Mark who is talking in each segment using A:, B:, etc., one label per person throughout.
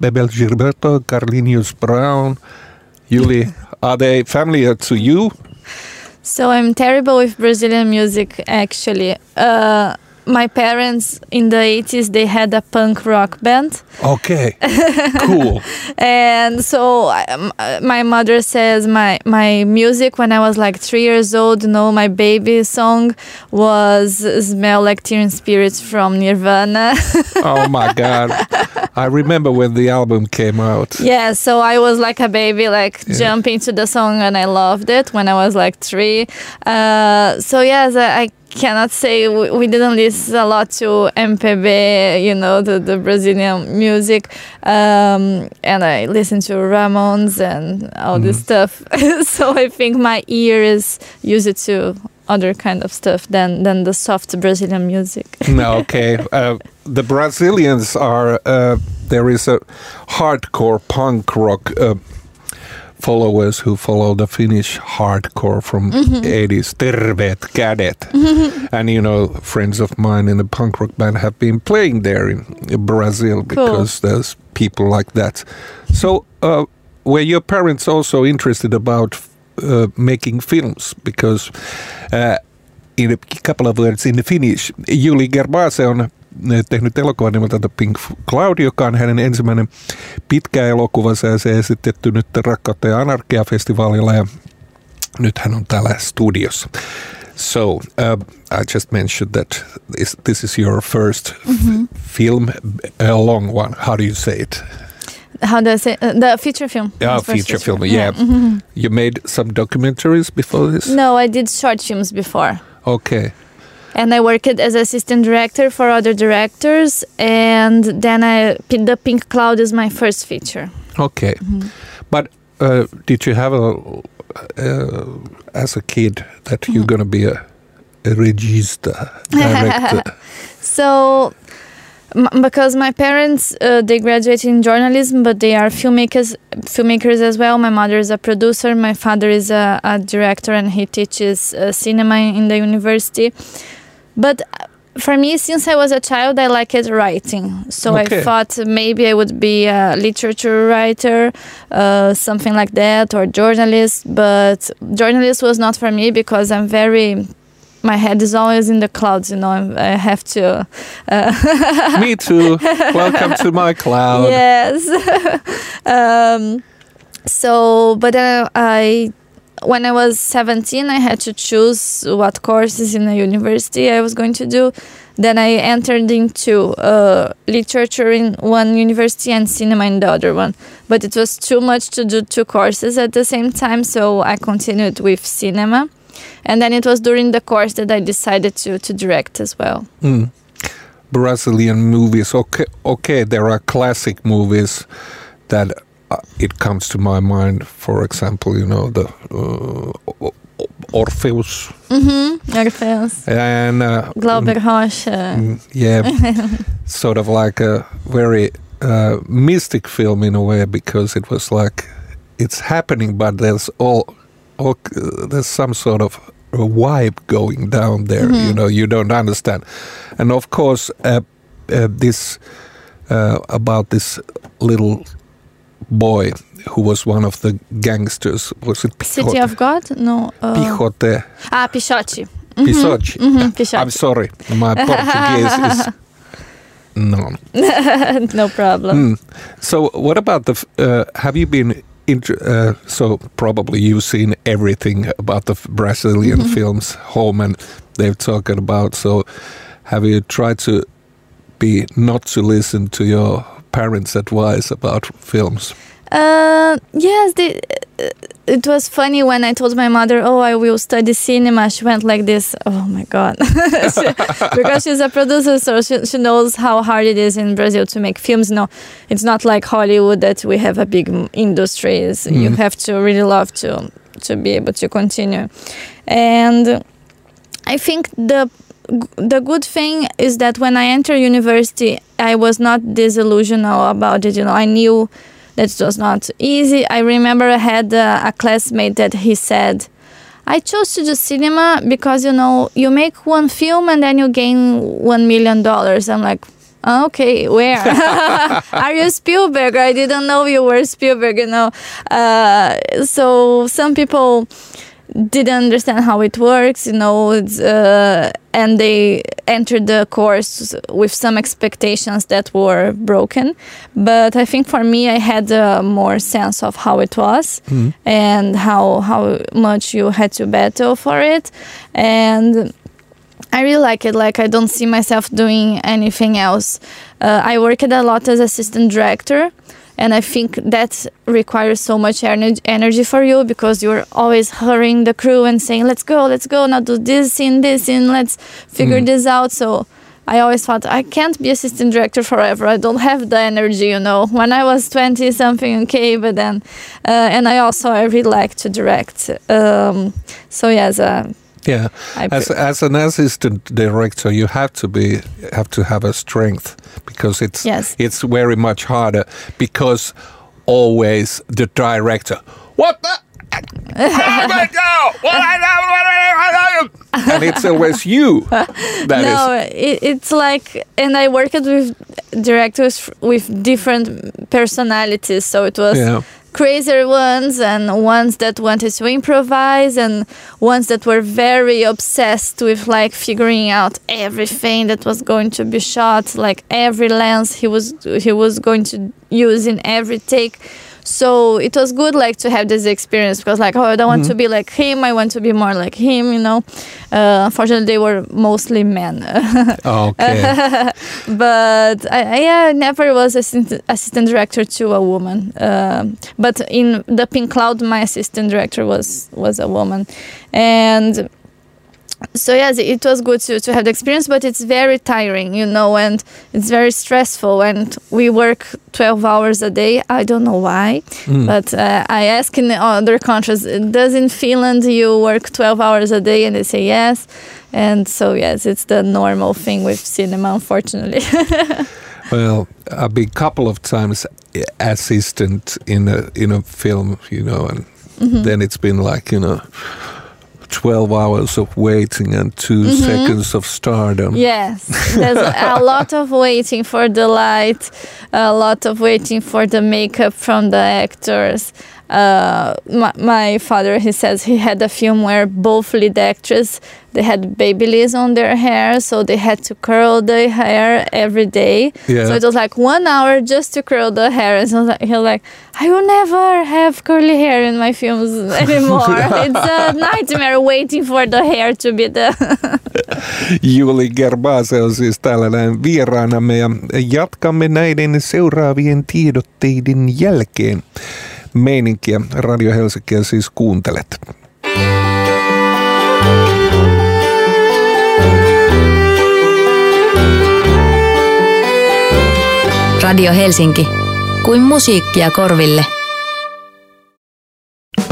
A: Bebel Gilberto, Carlinhos Brown, Iuli. Are they familiar to you?
B: So I'm terrible with Brazilian music, actually. Uh, my parents in the 80s they had a punk rock band.
A: Okay, cool.
B: and so um, uh, my mother says my my music when i was like three years old you know my baby song was smell like teen spirits from nirvana.
A: Oh my god, I remember when the album came out.
B: yeah so i was like a baby like jumping to the song and i loved it when i was like three. Uh, so yes i, I cannot say we, we didn't listen a lot to MPB, you know, the, the Brazilian music. Um, and I listen to Ramones and all this stuff. so I think my ear is used to other kind of stuff than, than the soft Brazilian music.
A: No, okay. Uh, the Brazilians are. Uh, there is a hardcore punk rock uh, followers who follow the Finnish hardcore from 80s. Tervet kädet. And you know, friends of mine in the punk rock band have been playing there in, Brazil because there's people like that. So, uh, were your parents also interested about uh, making films? Because uh, in a couple of words in the Finnish, Iuli Gerbase on tehnyt elokuvan nimeltä The Pink Cloud, joka on hänen ensimmäinen pitkä elokuvansa ja se esitetty nyt Rakkautta ja Anarkia-festivaalilla ja nyt hän on täällä studiossa. So, uh, I just mentioned that this, this is your first f- film, a long one. How do you say it?
B: How do I say? Uh, the feature film.
A: Yeah,
B: first
A: feature film. Yeah. You made some documentaries before this?
B: No, I did short films before.
A: Okay.
B: And I worked as assistant director for other directors, and then I the Pink Cloud is my first feature.
A: Okay, but uh, did you have a uh, as a kid that you're gonna be a, a regista director?
B: So. Because my parents uh, they graduated in journalism, but they are filmmakers filmmakers as well. My mother is a producer. My father is a, a director, and he teaches uh, cinema in the university. But uh, for me, since I was a child, I liked writing. So
A: Okay.
B: I thought maybe I would be a literature writer, uh, something like that, or journalist. But journalist was not for me because I'm very. My head is always in the clouds, you know. I'm- have to. Uh,
A: Me too. Welcome to my cloud.
B: yes. um, so, but then I, when I was 17, I had to choose what courses in the university I was going to do. Then I entered into uh, literature in one university and cinema in the other one. But it was too much to do two courses at the same time, so I continued with cinema. And then it was during the course that I decided to, to direct as well.
A: Mm. Brazilian movies. Okay, okay, there are classic movies that it comes to my mind. For example, you know the uh, Orpheus
B: Mm-hmm. Orpheus.
A: and uh,
B: Glauber Rocha.
A: Mm, yeah, sort of like a very uh, mystic film in a way because it was like it's happening, but there's all, all uh, there's some sort of a vibe going down there. You know, you don't understand, and of course, uh, uh, this uh, about this little boy who was one of the gangsters. Was it
B: City of God? No. Uh,
A: Pixote.
B: ah, Pixote.
A: Pisoci.
B: Mhm, Pixote.
A: I'm sorry, my Portuguese is no.
B: no problem.
A: Mm. So, what about the? Uh, have you been? Inter- uh, so probably you've seen everything about the Brazilian films, home, and they've talked about. So, have you tried to be not to listen to your parents' advice about films?
B: Uh, yes, the, uh, it was funny when I told my mother, "Oh, I will study cinema." She went like this. Oh my god, She- because she's a producer, so she, she knows how hard it is in Brazil to make films. No, it's not like Hollywood that we have a big industry. It's- You
A: Mhm.
B: have to really love to to be able to continue, and I think the the good thing is that when I entered university, I was not disillusional about it. You know, I knew that it was not easy. I remember I had uh, a classmate that he said, I chose to do cinema because, you know, you make one film and then you gain one million dollars. I'm like, okay, where? Are you Spielberg? I didn't know you were Spielberg, you know. Uh, so some people didn't understand how it works, you know, uh, and they entered the course with some expectations that were broken. But I think for me, I had a more sense of how it was
A: Mm.
B: and how how much you had to battle for it, and. I really like it. Like I don't see myself doing anything else. Uh, I worked a lot as assistant director, and I think that requires so much ener- energy for you because you're always hurrying the crew and saying, "Let's go, let's go, now do this scene, this scene, let's figure
A: Mm.
B: this out." So I always thought I can't be assistant director forever. I don't have the energy, you know. When I was twenty something, okay, but then, uh, and I also I really like to direct. Um, so yes, uh,
A: Yeah,
B: I
A: as as an assistant director, you have to be have to have a strength because it's
B: Yes.
A: it's very much harder because always the director. What the? And it's always you. That is.
B: no, it, it's like, and I worked with directors with different personalities, so it was
A: Yeah.
B: Crazier ones and ones that wanted to improvise and ones that were very obsessed with like figuring out everything that was going to be shot like every lens he was he was going to use in every take so it was good like to have this experience because like oh i don't want to be like him i want to be more like him you know uh, unfortunately they were mostly men
A: Okay.
B: but I, I never was assistant, assistant director to a woman. Um but in the Pink Cloud, my assistant director was was a woman, and so yes, it was good to, to have the experience, but it's very tiring, you know, and it's very stressful. And we work twelve hours a day. I don't know why,
A: Mm.
B: but uh, I ask in other countries, does in Finland you work twelve hours a day? And they say yes. And so yes, it's the normal thing with cinema, unfortunately.
A: Well, I've been a couple of times assistant in a in a film, you know, and
B: Mm-hmm.
A: then it's been like you know. 12 hours of waiting and 2
B: Mm-hmm.
A: seconds of stardom.
B: Yes, there's a lot of waiting for the light, a lot of waiting for the makeup from the actors. Uh, my, my father, he says he had a film where both lead actors they had baby babyliss on their hair, so they had to curl the hair every day.
A: Yeah.
B: So it was like one hour just to curl the hair, and so like, he was like, I will never have curly hair in my films anymore. it's a nightmare waiting for the hair to be the
A: Iuli Gerbase on siis täällä näin vieraanamme ja jatkamme näiden seuraavien tiedotteiden jälkeen. Meininkiä Radio Helsinkiä siis kuuntelet.
C: Radio Helsinki. Kuin musiikkia korville.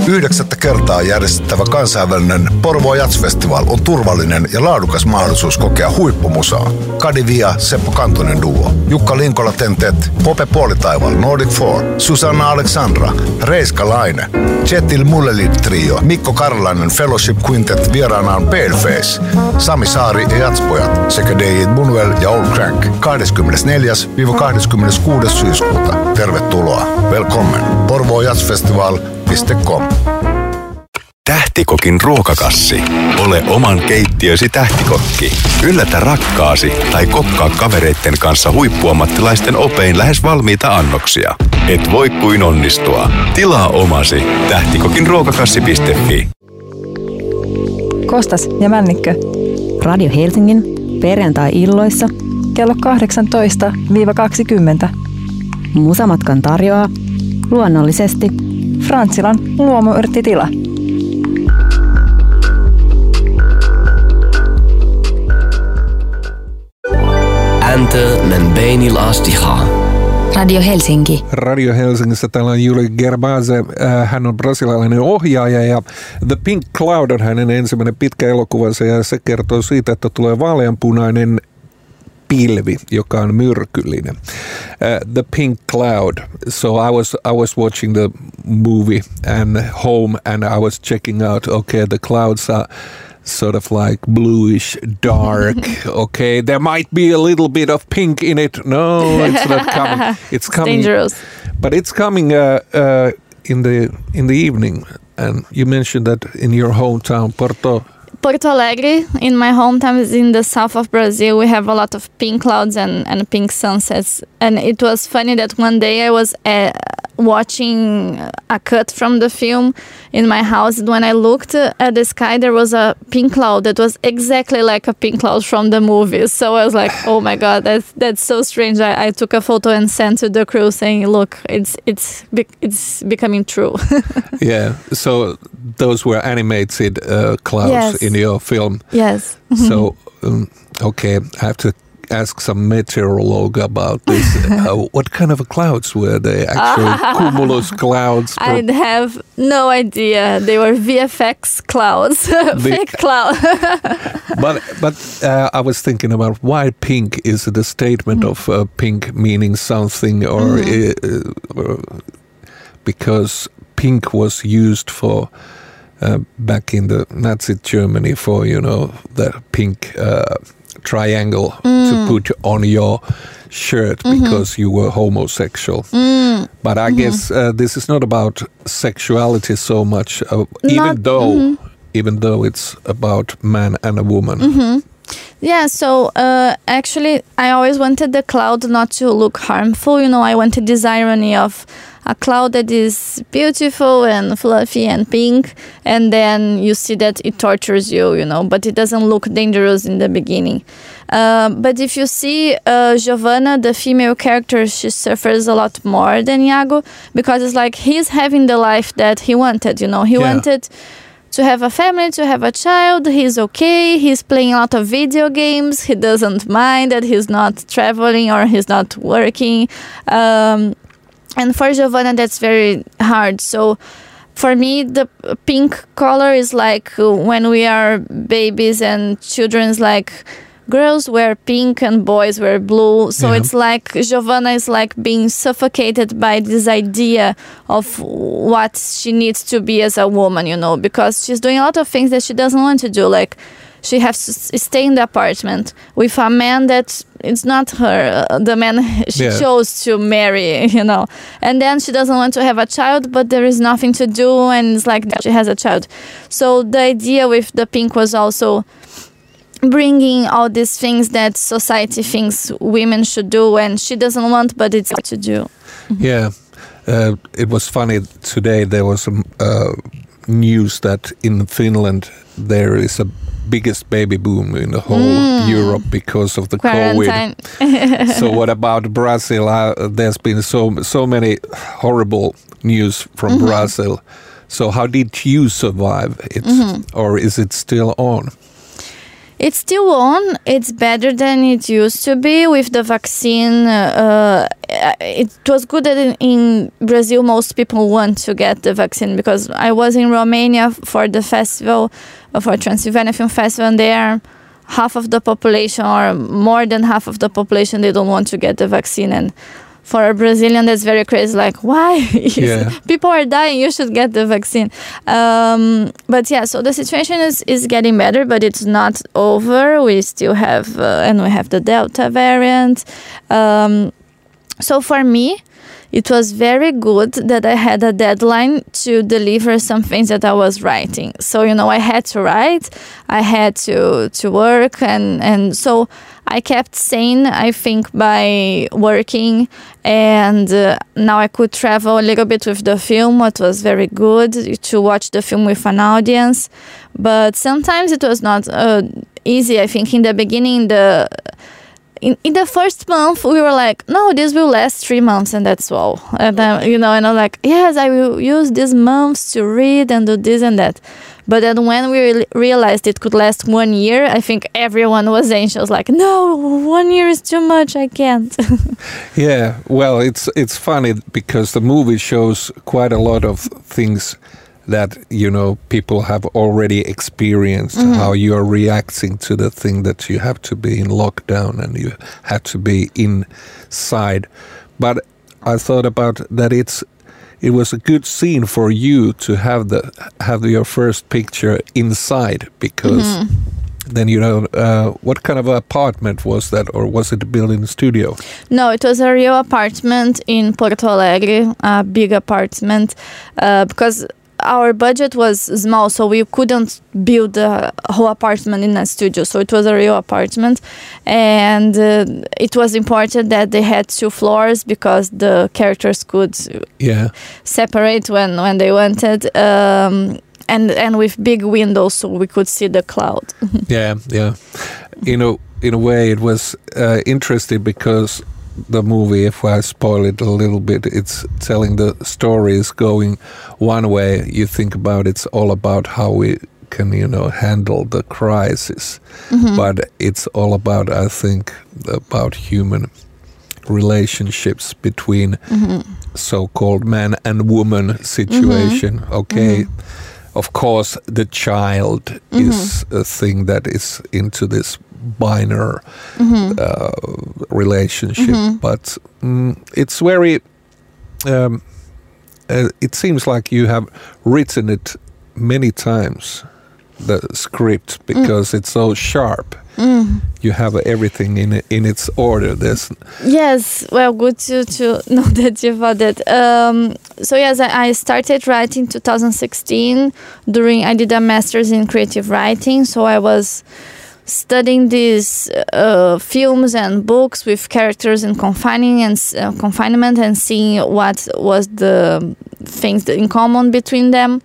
D: Yhdeksättä kertaa järjestettävä kansainvälinen Porvoo Jazz Festival on turvallinen ja laadukas mahdollisuus kokea huippumusaa. Kadi Via, Seppo Kantonen Duo, Jukka Linkola Tentet, Pope Puolitaival, Nordic Four, Susanna Alexandra, Reiska Laine, Chetil Mullelit Trio, Mikko Karlainen Fellowship Quintet vieraanaan Paleface, Sami Saari ja Jatspojat sekä David Bunwell ja Old Crank 24-26. syyskuuta. Tervetuloa. Welcome. porvoojazzfestival.com
E: Tähtikokin ruokakassi. Ole oman keittiösi tähtikokki. Yllätä rakkaasi tai kokkaa kavereitten kanssa huippuammattilaisten opein lähes valmiita annoksia. Et voi kuin onnistua. Tilaa omasi tähtikokin ruokakassi.fi.
F: Kostas ja Männikkö
C: Radio Helsingin perjantai-illoissa
F: kello 18-20.
C: Musamatkan tarjoaa luonnollisesti
F: Frantsilan luomuyrttitila.
G: أنت من بين الأصدقاء
C: Radio Helsinki.
A: Radio Helsingissä täällä on Juli Gerbase. Äh, Hän on brasilialainen ohjaaja ja The Pink Cloud on hänen ensimmäinen pitkä elokuvansa ja se kertoo siitä, että tulee vaaleanpunainen pilvi, joka on myrkyllinen. Uh, the Pink Cloud. So I was I was watching the movie and home and I was checking out okay the clouds are sort of like bluish dark. okay, there might be a little bit of pink in it. No, it's not coming. It's coming.
B: Dangerous.
A: But it's coming uh, uh, in the in the evening. And you mentioned that in your hometown, Porto.
B: Porto Alegre, in my hometown, is in the south of Brazil. We have a lot of pink clouds and, and pink sunsets. And it was funny that one day I was uh, watching a cut from the film in my house. When I looked at the sky, there was a pink cloud that was exactly like a pink cloud from the movie. So I was like, "Oh my god, that's that's so strange." I, I took a photo and sent to the crew saying, "Look, it's it's it's becoming true."
A: Yeah. So those were animated uh, clouds
B: Yes.
A: in your film.
B: yes.
A: So, um, okay, I have to ask some meteorologue about this. uh, what kind of clouds were they? Actually, cumulus clouds.
B: I have no idea. They were VFX clouds, fake cloud.
A: but but uh, I was thinking about why pink is a statement of uh, pink meaning something or, uh, or because pink was used for uh, back in the Nazi Germany for you know the pink uh, triangle to put on your shirt because you were homosexual. But I guess uh, this is not about sexuality so much, uh, even
B: Not-
A: though even though it's about man and a woman.
B: Yeah, so uh, actually, I always wanted the cloud not to look harmful. You know, I wanted this irony of a cloud that is beautiful and fluffy and pink, and then you see that it tortures you, you know, but it doesn't look dangerous in the beginning. Uh, but if you see uh, Giovanna, the female character, she suffers a lot more than Iago because it's like he's having the life that he wanted, you know, he
A: Yeah.
B: wanted to have a family, to have a child. He's okay. He's playing a lot of video games. He doesn't mind that he's not traveling or he's not working. Um, and for Giovanna, that's very hard. So for me, the pink color is like when we are babies and children's like girls wear pink and boys wear blue. So
A: Yeah.
B: it's like Giovanna is like being suffocated by this idea of what she needs to be as a woman, you know, because she's doing a lot of things that she doesn't want to do. Like she has to stay in the apartment with a man that it's not her, uh, the man she
A: Yeah.
B: chose to marry, you know. And then she doesn't want to have a child, but there is nothing to do, and it's like she has a child. So the idea with the pink was also bringing all these things that society thinks women should do, and she doesn't want, but it's what to do.
A: Yeah, uh, it was funny today. There was some uh, news that in Finland there is a biggest baby boom in the whole Europe because of the COVID. So what about Brazil? Uh, there's been so so many horrible news from Brazil. So how did you survive it, or is it still on?
B: It's still on. It's better than it used to be with the vaccine. Uh, it was good that in, in Brazil most people want to get the vaccine because I was in Romania for the festival, uh, for Transylvania Film Festival, and there half of the population or more than half of the population they don't want to get the vaccine and for a Brazilian that's very crazy. Like why?
A: Yeah.
B: people are dying you should get the vaccine. Um, but yeah so the situation is, is getting better but it's not over. We still have uh, and we have the delta variant. Um, so for me it was very good that I had a deadline to deliver some things that I was writing. So you know, I had to write, I had to to work, and and so I kept sane. I think by working, and uh, now I could travel a little bit with the film. what was very good to watch the film with an audience, but sometimes it was not uh, easy. I think in the beginning the in, in the first month we were like no this will last three months and that's all. And then you know and i'm like yes i will use these months to read and do this and that. But then when we re- realized it could last one year i think everyone was anxious like no one year is too much i can't.
A: Yeah, well, it's it's funny because the movie shows quite a lot of things that you know people have already experienced how you are reacting to the thing that you have to be in lockdown and you have to be inside but i thought about that it's it was a good scene for you to have the have your first picture inside because
B: Mm-hmm.
A: then you know uh, what kind of apartment was that or was it a building studio?
B: No, it was a real apartment in Porto Alegre, a big apartment, uh, because our budget was small, so we couldn't build a whole apartment in a studio. So it was a real apartment, and uh, it was important that they had two floors because the characters could
A: Yeah.
B: separate when when they wanted. Um, and, and with big windows so we could see the cloud.
A: Yeah, yeah. You know, in a way, it was uh, interesting because the movie, if I spoil it a little bit, it's telling the story is going one way. You think about it's all about how we can, you know, handle the crisis, mm-hmm. but it's all about, I think, about human relationships between mm-hmm. so-called man and woman situation. Mm-hmm. Okay. Of course, the child is a thing that is into this binary uh, relationship, but mm, it's very. Um, uh, it seems like you have written it many times, the script, because it's so sharp. You have everything in in its order. There's
B: Yes, well, good to, to know that you thought that. Um, so yes, I, I started writing 2016. During I did a master's in creative writing, so I was studying these uh, films and books with characters in confining and uh, confinement and seeing what was the things in common between them.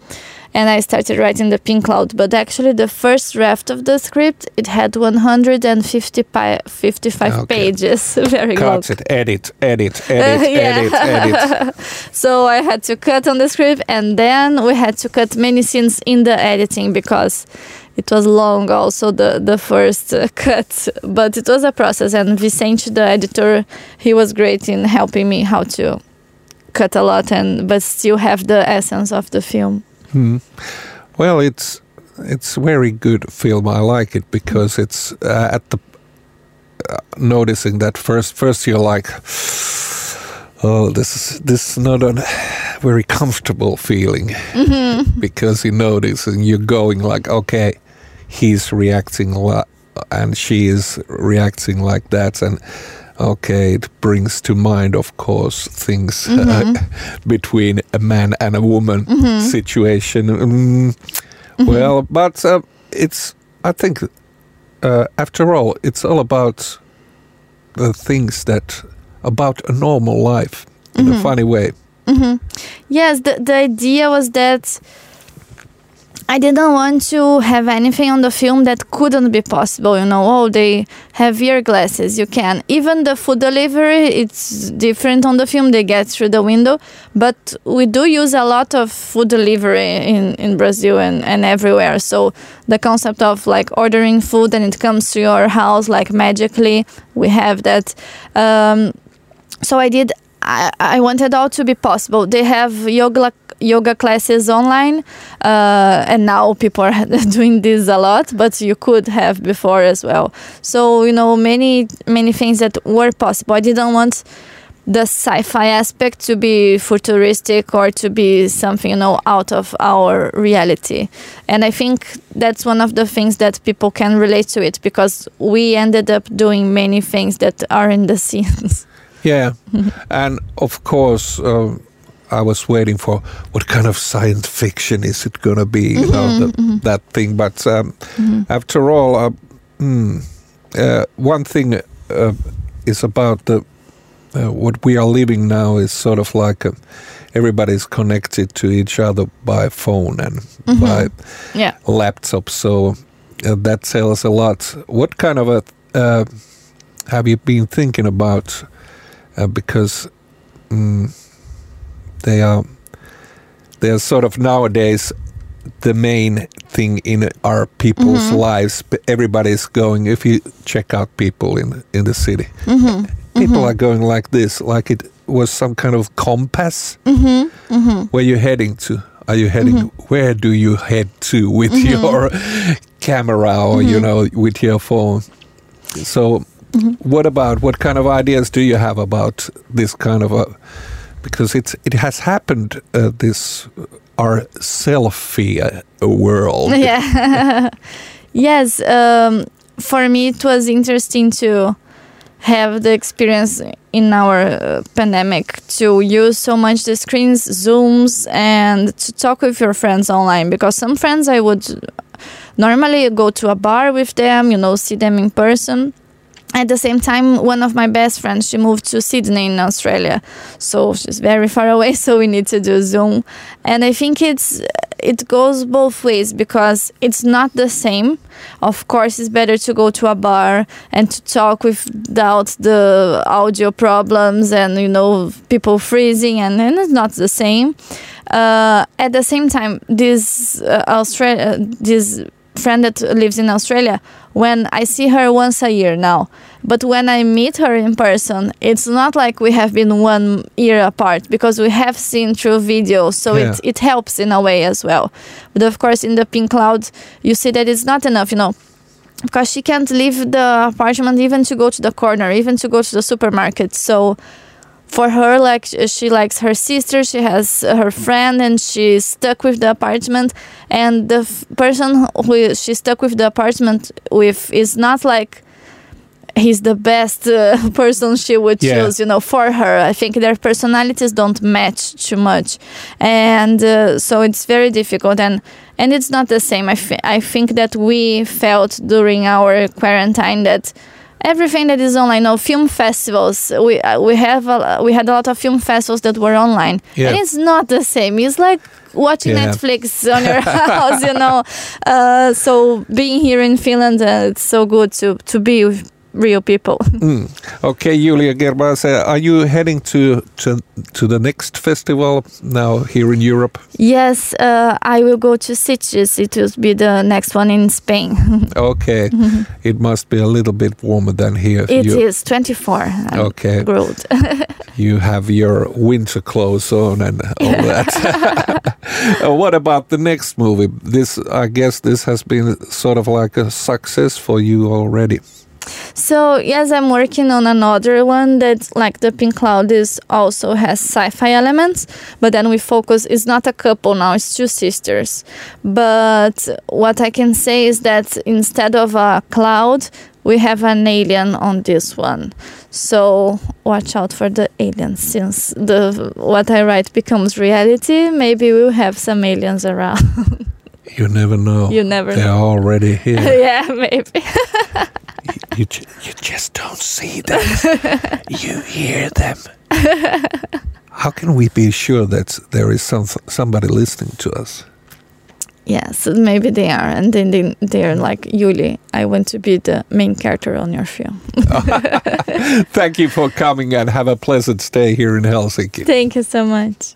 B: And I started writing the Pink Cloud, but actually the first draft of the script it had 155 55
A: Okay.
B: pages, very long.
A: cut it, edit, edit, edit,
B: Yeah.
A: edit, edit.
B: So I had to cut on the script, and then we had to cut many scenes in the editing because it was long. Also, the the first uh, cut, but it was a process. And Vicente, the editor, he was great in helping me how to cut a lot and but still have the essence of the film.
A: Hmm. Well, it's it's very good film. I like it because it's uh, at the uh, noticing that first first you're like, oh, this is this is not a very comfortable feeling because you notice and you're going like, okay, he's reacting la- and she is reacting like that and. Okay, it brings to mind, of course, things uh, between a man and a woman situation. Mm, Well, but uh, it's, I think, uh, after all, it's all about the things that, about a normal life in a funny way.
B: Yes, the, the idea was that I didn't want to have anything on the film that couldn't be possible. You know, oh, they have ear glasses. You can. Even the food delivery, it's different on the film. They get through the window. But we do use a lot of food delivery in, in Brazil and, and everywhere. So the concept of like ordering food and it comes to your house like magically, we have that. Um, so I did. I, I wanted all to be possible. They have yoga yoga classes online, uh, and now people are doing this a lot. But you could have before as well. So you know many many things that were possible. I didn't want the sci-fi aspect to be futuristic or to be something you know out of our reality and i think that's one of the things that people can relate to it because we ended up doing many things that are in the scenes
A: Yeah, and of course, uh, I was waiting for what kind of science fiction is it going to be, you know, the, that thing. But um, after all, uh, mm, uh, one thing uh, is about the uh, what we are living now is sort of like uh everybody's connected to each other by phone and by
B: yeah
A: laptop. So uh, that tells a lot. What kind of a uh, have you been thinking about? Uh, because mm, they are they are sort of nowadays the main thing in our people's mm-hmm. lives. But Everybody's going. If you check out people in in the city, mm-hmm. people mm-hmm. are going like this, like it was some kind of compass. Where you're heading to? Are you heading? Where do you head to with your camera or you know with your phone? So, what about what kind of ideas do you have about this kind of a because it's it has happened uh, this our selfie uh, world.
B: yeah yes um, for me it was interesting to have the experience in our uh, pandemic to use so much the screens zooms and to talk with your friends online because some friends i would normally go to a bar with them you know see them in person at the same time one of my best friends she moved to sydney in australia. So she's very far away so we need to do zoom. And i think it's it goes both ways because it's not the same. Of course it's better to go to a bar and to talk without the audio problems and you know people freezing and, and it's not the same. Uh, at the same time this uh, australia this friend that lives in Australia, when I see her once a year now, but when I meet her in person, it's not like we have been one year apart because we have seen through videos, so
A: Yeah.
B: it, it helps in a way as well. But of course, in the pink cloud, you see that it's not enough, you know. Because she can't leave the apartment even to go to the corner, even to go to the supermarket. So for her like she likes her sister she has her friend and she's stuck with the apartment. And the f- person who she's stuck with the apartment with is not like he's the best uh, person she would
A: Yeah.
B: choose you know for her. I think their personalities don't match too much. And uh, so it's very difficult. And and it's not the same. I I think that we felt during our quarantine that everything that is online no film festivals we uh, we have a, we had a lot of film festivals that were online
A: Yeah.
B: and it's not the same it's like watching
A: Yeah.
B: netflix on your house you know uh, so being here in finland uh, it's so good to to be with real people
A: Mm. Okay, Julia Gerbase, are you heading to, to to the next festival now here in Europe?
B: yes uh, i will go to Sitges. it will be the next one in spain
A: Okay, it must be a little bit warmer than here.
B: It
A: you,
B: is 24 I'm
A: Okay.
B: grilled.
A: you have your winter clothes on and all that. Uh, what about the next movie? This, I guess, this has been sort of like a success for you already.
B: So yes, I'm working on another one that like the Pink Cloud is also has sci-fi elements, but then we focus. It's not a couple now; it's two sisters. But what I can say is that instead of a cloud, we have an alien on this one. So watch out for the aliens, since the what I write becomes reality. Maybe we'll have some aliens around.
A: You never know.
B: You never
A: They're
B: know.
A: already here.
B: yeah, maybe.
A: you, ju- you just don't see them. you hear them. How can we be sure that there is some somebody listening to us?
B: Yes, maybe they are, and then they, they're like Iuli. I want to be the main character on your film.
A: Thank you for coming and have a pleasant stay here in Helsinki.
B: Thank you so much.